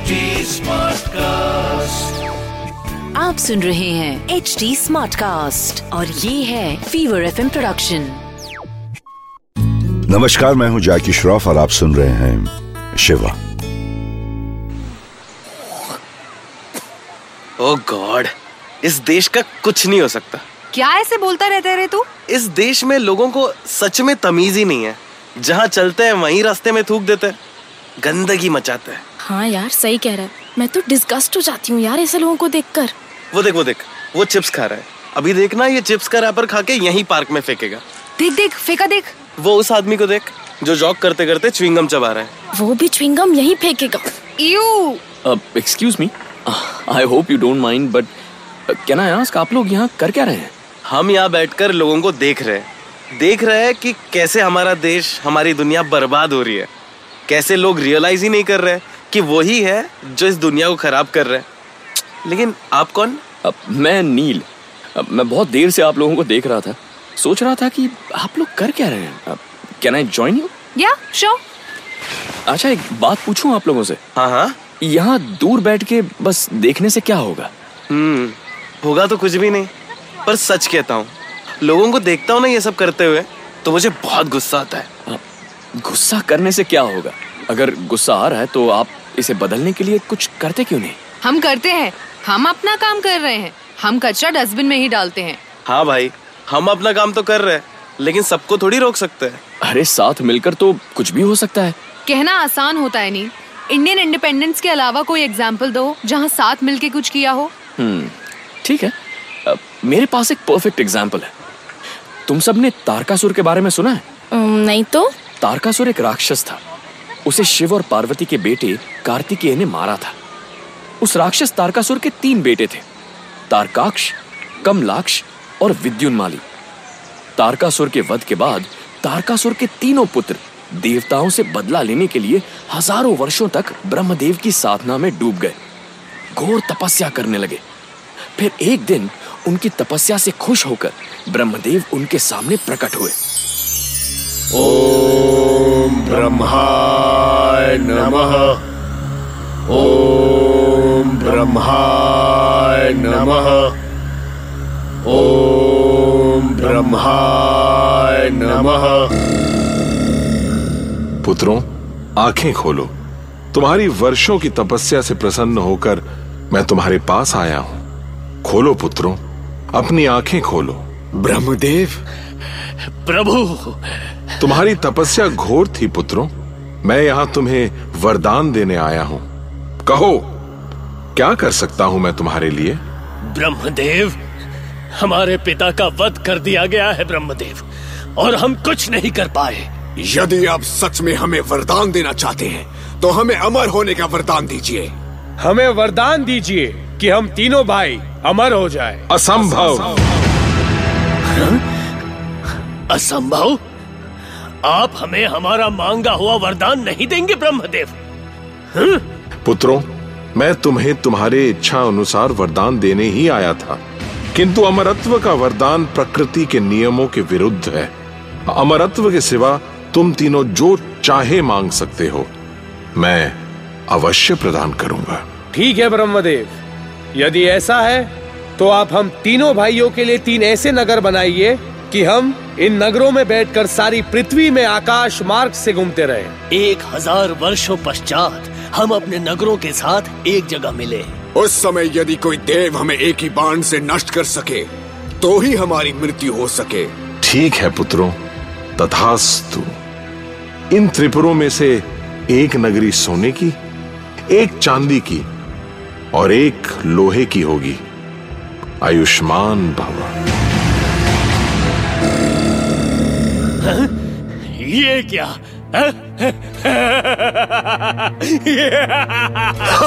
HD Smartcast. आप सुन रहे हैं एच डी स्मार्ट कास्ट और ये है फीवर एफ़ प्रोडक्शन नमस्कार मैं हूँ जैकी श्रॉफ और आप सुन रहे हैं शिवा। ओ गॉड Oh इस देश का कुछ नहीं हो सकता। क्या ऐसे बोलता रहता है रे तू? इस देश में लोगों को सच में तमीज ही नहीं है। जहाँ चलते हैं वहीं रास्ते में थूक देते हैं। गंदगी मचाता है। हाँ यार सही कह रहा है। मैं तो डिस्गस्ट हो जाती हूँ यार ऐसे लोगों को देखकर। वो देख वो देख वो चिप्स खा रहा है। अभी देखना ये चिप्स का रैपर खा के यहीं पार्क में फेंकेगा। देख देख फेंका देख। वो उस आदमी को देख जो जॉग करते करते च्विंगम चबा रहा है। वो भी च्विंगम यहीं फेंकेगा। You Uh, excuse me. Uh, I hope you don't mind, but uh, can I ask आप लोग यहाँ कर क्या रहे हैं? हम यहाँ बैठकर लोगों को देख रहे हैं। देख रहे हैं कि कैसे हमारा देश हमारी दुनिया बर्बाद हो रही है। कैसे लोग रियलाइज़ ही नहीं कर रहे कि वही है जो इस दुनिया को खराब कर रहे हैं। लेकिन आप कौन? uh, मैं नील। uh, मैं बहुत देर से आप लोगों को देख रहा था। सोच रहा था कि आप लोग कर क्या रहे हैं? कैन आई ज्वाइन यू या शो अच्छा एक बात पूछूँ आप लोगों से? हाँ हाँ। यहाँ दूर बैठ के बस देखने से क्या होगा? हम्म होगा तो कुछ भी नहीं पर सच कहता हूँ लोगों को देखता हूँ ना ये सब करते हुए तो मुझे बहुत गुस्सा आता है। uh, गुस्सा करने से क्या होगा? अगर गुस्सा आ रहा है तो आप इसे बदलने के लिए कुछ करते क्यों नहीं? हम करते हैं। हम अपना काम कर रहे हैं। हम कचरा डस्टबिन में ही डालते हैं। हाँ भाई हम अपना काम तो कर रहे हैं लेकिन सबको थोड़ी रोक सकते हैं। अरे साथ मिलकर तो कुछ भी हो सकता है। कहना आसान होता है नहीं इंडियन इंडिपेंडेंस के अलावा कोई एग्ज़ाम्पल दो जहाँ साथ मिलके कुछ किया हो? हम्म ठीक है। अ, मेरे पास एक परफेक्ट एग्ज़ाम्पल है। तुम सबने तारकासुर के बारे में सुना है? नहीं तो? तारकासुर एक राक्षस था। उसे शिव और पार्वती के बेटे कार्तिकेय ने मारा था। उस राक्षस तारकासुर के तीन बेटे थे, तारकाक्ष, कमलाक्ष और विद्युन्माली। तारकासुर के वध के बाद तारकासुर के तीनों पुत्र देवताओं से बदला लेने के लिए हज़ारों वर्षों तक ब्रह्मदेव की साधना में डूब गए। घोर तपस्या करने लगे। फिर एक दिन उनकी तपस्या से खुश होकर ब्रह्मदेव उनके सामने प्रकट हुए। ब्रह्माय नमः। ओम ब्रह्माय नमः। ओम ब्रह्माय नमः। पुत्रों आँखें खोलो। तुम्हारी वर्षों की तपस्या से प्रसन्न होकर मैं तुम्हारे पास आया हूँ। खोलो पुत्रों अपनी आँखें खोलो। ब्रह्मदेव प्रभु! तुम्हारी तपस्या घोर थी पुत्रों। मैं यहाँ तुम्हें वरदान देने आया हूँ। कहो क्या कर सकता हूँ मैं तुम्हारे लिए? ब्रह्मदेव हमारे पिता का वध कर दिया गया है ब्रह्मदेव और हम कुछ नहीं कर पाए। यदि आप सच में हमें वरदान देना चाहते हैं तो हमें अमर होने का वरदान दीजिए। हमें वरदान दीजिए कि हम तीनों भाई अमर हो जाए। असंभव। असंभव? आप हमें हमारा मांगा हुआ वरदान नहीं देंगे ब्रह्मदेव। पुत्रों मैं तुम्हें तुम्हारे इच्छा अनुसार वरदान देने ही आया था। किंतु अमरत्व का वरदान प्रकृति के नियमों के विरुद्ध है। अमरत्व के सिवा तुम तीनों जो चाहे मांग सकते हो। मैं अवश्य प्रदान करूँगा। ठीक है ब्रह्मदेव। यदि ऐसा है तो आप हम तीनों भाइयों के लिए तीन ऐसे नगर बनाइए कि हम इन नगरों में बैठकर सारी पृथ्वी में आकाश मार्ग से घूमते रहे। एक हज़ार वर्षो पश्चात हम अपने नगरों के साथ एक जगह मिले। उस समय यदि कोई देव हमें एक ही बाण से नष्ट कर सके तो ही हमारी मृत्यु हो सके। ठीक है पुत्रों तथास्तु। इन त्रिपुरों में से एक नगरी सोने की एक चांदी की और एक लोहे की होगी। आयुष्मान ये क्या?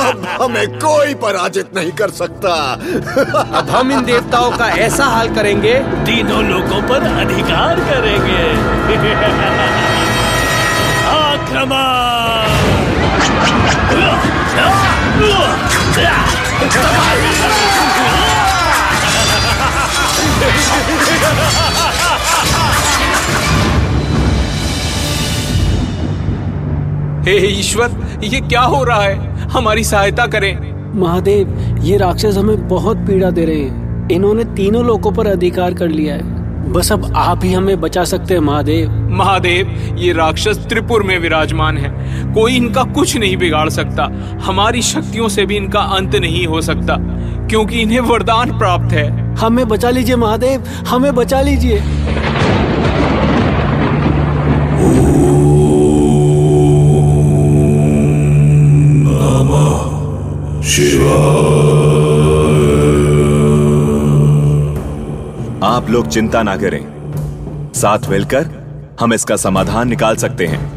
अब हमें कोई पराजित नहीं कर सकता। अब हम इन देवताओं का ऐसा हाल करेंगे। तीनों लोगों पर अधिकार करेंगे। आक्रमण! हे ईश्वर ये क्या हो रहा है? हमारी सहायता करें। महादेव ये राक्षस हमें बहुत पीड़ा दे रहे हैं। इन्होंने तीनों लोगों पर अधिकार कर लिया है। बस अब आप ही हमें बचा सकते हैं महादेव। महादेव ये राक्षस त्रिपुर में विराजमान है। कोई इनका कुछ नहीं बिगाड़ सकता। हमारी शक्तियों से भी इनका अंत नहीं हो सकता क्योंकि इन्हें वरदान प्राप्त है। हमें बचा लीजिए महादेव। हमें बचा लीजिए। आप लोग चिंता ना करें। साथ मिलकर हम इसका समाधान निकाल सकते हैं।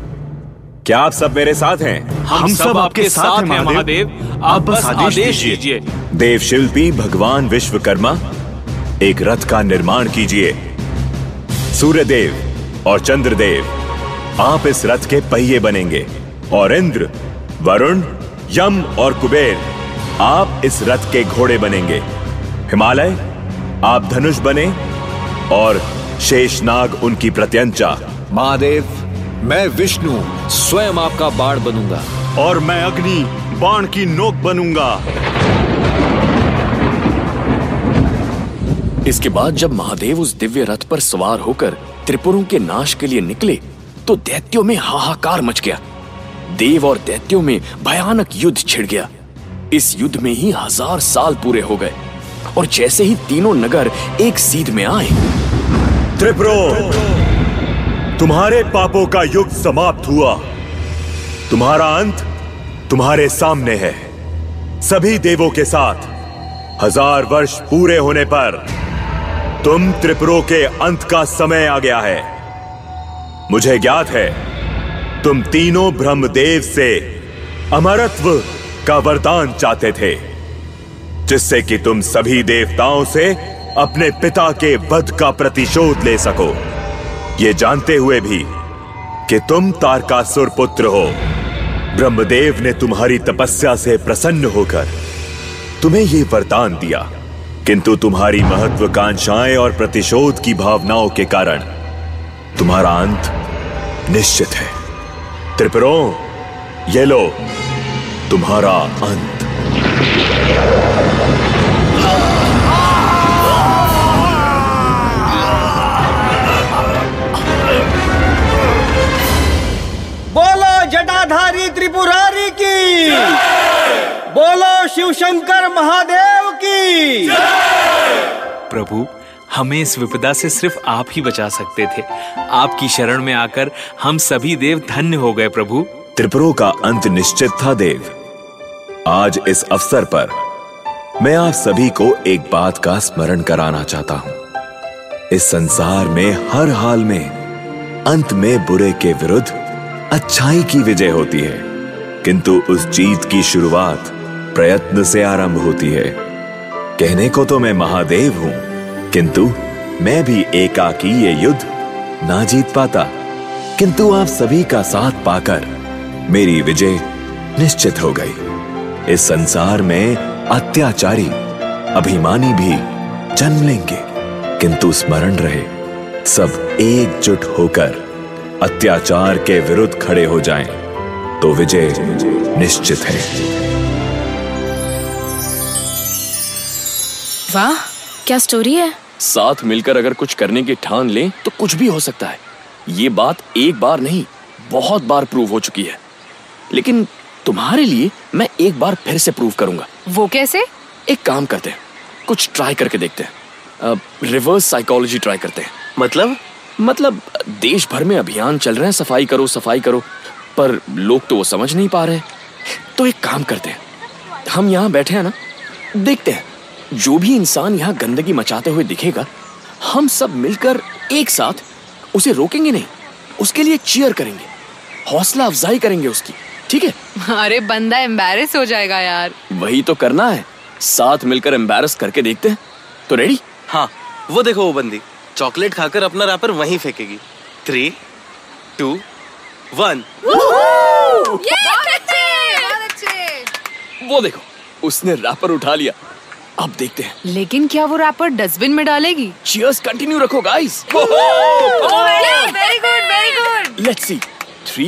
क्या आप सब मेरे साथ हैं? हम हम सब सब आपके साथ साथ हैं महादेव। आप बस आदेश दीजिए। देव शिल्पी भगवान विश्वकर्मा एक रथ का निर्माण कीजिए। सूर्यदेव और चंद्रदेव आप इस रथ के पहिए बनेंगे और इंद्र वरुण यम और कुबेर आप इस रथ के घोड़े बनेंगे। हिमालय आप धनुष बने और शेषनाग उनकी प्रत्यंचा। महादेव मैं विष्णु स्वयं आपका बाण बनूँगा। और मैं अग्नि बाण की नोक बनूँगा। इसके बाद जब महादेव उस दिव्य रथ पर सवार होकर त्रिपुरों के नाश के लिए निकले तो दैत्यों में हाहाकार मच गया। देव और दैत्यों में भयानक युद्ध छिड़ गया। इस युद्ध में ही हज़ार साल पूरे हो गए और जैसे ही तीनों नगर एक सीध में आए। त्रिपुरो, तुम्हारे पापों का युग समाप्त हुआ। तुम्हारा अंत तुम्हारे सामने है। सभी देवों के साथ हज़ार वर्ष पूरे होने पर तुम त्रिपुरों के अंत का समय आ गया है। मुझे ज्ञात है, तुम तीनों ब्रह्मदेव से अमरत्व का वरदान चाहते थे, जिससे कि तुम सभी देवताओं से अपने पिता के वध का प्रतिशोध ले सको। ये जानते हुए भी कि तुम तारकासुर पुत्र हो। ब्रह्मदेव ने तुम्हारी तपस्या से प्रसन्न होकर तुम्हें ये वरदान दिया। किंतु तुम्हारी महत्वाकांक्षाएँ और प्रतिशोध की भावनाओं के कारण तुम्हारा अंत निश्चित है। त्रिपुरों, ये लो। तुम्हारा अंत। बोलो जटाधारी त्रिपुरारी की। बोलो शिवशंकर महादेव की। प्रभु हमें इस विपदा से सिर्फ़ आप ही बचा सकते थे। आपकी शरण में आकर हम सभी देव धन्य हो गए प्रभु। त्रिपुरों का अंत निश्चित था, देव। आज इस अवसर पर मैं आप सभी को एक बात का स्मरण कराना चाहता हूँ। इस संसार में, हर हाल में, अंत में बुरे के विरुद्ध अच्छाई की विजय होती है। किंतु उस जीत की शुरुआत प्रयत्न से आरंभ होती है। कहने को तो मैं महादेव हूँ, किंतु मैं भी एकाकी ये युद्ध ना जीत पाता। किंतु आप सभी का साथ पाकर मेरी विजय निश्चित हो गई। इस संसार में अत्याचारी अभिमानी भी जन्म लेंगे किंतु स्मरण रहे सब एकजुट होकर अत्याचार के विरुद्ध खड़े हो जाएँ, तो विजय निश्चित है। वाह क्या स्टोरी है? साथ मिलकर अगर कुछ करने की ठान लें तो कुछ भी हो सकता है। ये बात एक बार नहीं बहुत बार प्रूव हो चुकी है। लेकिन तुम्हारे लिए मैं एक बार फिर से प्रूव करूँगा। वो कैसे? एक काम करते हैं कुछ ट्राई करके देखते हैं। रिवर्स साइकोलॉजी ट्राई करते हैं। मतलब? मतलब देश भर में अभियान चल रहे हैं सफ़ाई करो सफ़ाई करो पर लोग तो वो समझ नहीं पा रहे। तो एक काम करते हैं हम यहाँ बैठे हैं ना देखते हैं जो भी इंसान यहाँ गंदगी मचाते हुए दिखेगा हम सब मिलकर एक साथ उसे रोकेंगे नहीं उसके लिए चीयर करेंगे हौसला अफजाई करेंगे उसकी। ठीक है। अरे बंदा एम्बेरस हो जाएगा यार। वही तो करना है। साथ मिलकर एम्बेरस करके देखते हैं। तो रेडी हाँ वो देखो वो बंदी। चॉकलेट खाकर अपना रैपर वहीं फेंकेगी। थ्री टू वन वो देखो उसने रैपर उठा लिया। अब देखते हैं। लेकिन क्या वो रैपर डस्टबिन में डालेगी? चीयर्स कंटिन्यू रखो guys very good very good let's see three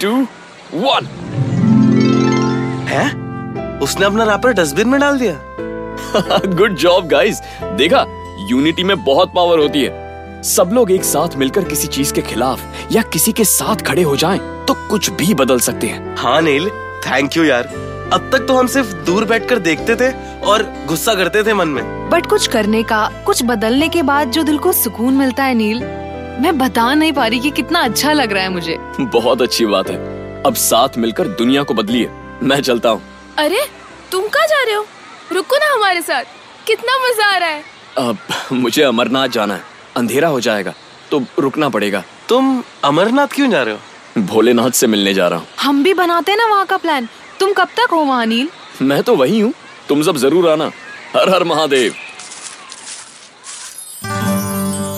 two one है? उसने अपना रैपर डस्टबिन में डाल दिया। गुड जॉब गाइस देखा यूनिटी में बहुत पावर होती है। सब लोग एक साथ मिलकर किसी चीज़ के खिलाफ या किसी के साथ खड़े हो जाएँ तो कुछ भी बदल सकते हैं। हाँ नील थैंक यू यार. अब तक तो हम सिर्फ़ दूर बैठकर देखते थे और गुस्सा करते थे मन में। बट कुछ करने का कुछ बदलने के बाद जो दिल को सुकून मिलता है नील मैं बता नहीं पा रही कि कितना अच्छा लग रहा है मुझे। बहुत अच्छी बात है। अब साथ मिलकर दुनिया को बदलिए। मैं चलता हूँ। अरे तुम कहाँ जा रहे हो? रुको ना हमारे साथ। कितना मज़ा आ रहा है। अब मुझे अमरनाथ जाना है। अंधेरा हो जाएगा तो रुकना पड़ेगा। तुम अमरनाथ क्यों जा रहे हो? भोलेनाथ से मिलने जा रहा हूँ। हम भी बनाते ना वहाँ का प्लान तुम कब तक हो वहाँ नील मैं तो वही हूँ। तुम सब ज़रूर आना। हर हर महादेव।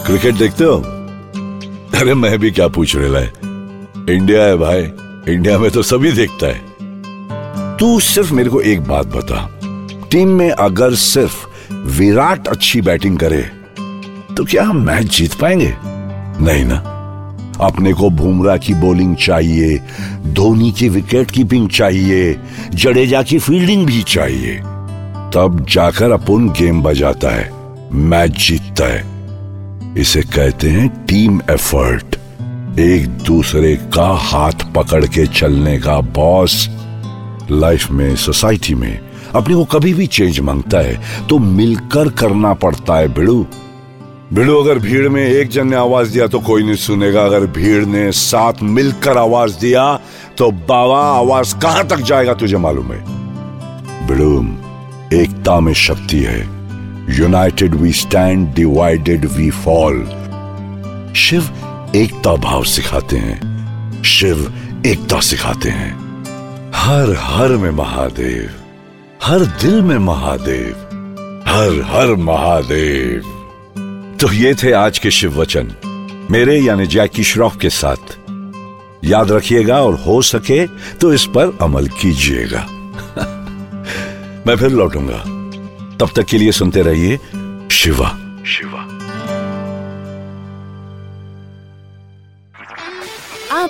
क्रिकेट देखते हो? अरे मैं भी क्या पूछ रहा है इंडिया है भाई। इंडिया में तो सभी देखता है। तू सिर्फ़ मेरे को एक बात बता। टीम में अगर सिर्फ़ विराट अच्छी बैटिंग करे तो क्या हम मैच जीत पाएँगे? नहीं ना। अपने को बुमराह की बॉलिंग चाहिए, धोनी की विकेट कीपिंग चाहिए, जडेजा की फील्डिंग भी चाहिए। तब जाकर अपन गेम बजाता है, मैच जीतता है। इसे कहते हैं टीम एफर्ट एक दूसरे का हाथ पकड़ के चलने का बॉस लाइफ में सोसाइटी में, अपने को कभी भी चेंज माँगता है तो मिलकर करना पड़ता है बिड़ू बिड़ू अगर भीड़ में एक जन ने आवाज़ दिया तो कोई नहीं सुनेगा। अगर भीड़ ने साथ मिलकर आवाज़ दिया तो बाबा, आवाज़ कहाँ तक जाएगा तुझे मालूम है? बिड़ू एकता में शक्ति है। United we stand divided we fall Shiv एकता भाव सिखाते हैं, शिव एकता सिखाते हैं। हर हर में महादेव, हर दिल में महादेव, हर हर महादेव। तो ये थे आज के शिव वचन। मेरे यानी जैकी श्रॉफ के साथ। याद रखिएगा और हो सके तो इस पर अमल कीजिएगा। मैं फिर लौटूँगा। तब तक के लिए सुनते रहिए, शिवा। शिवा।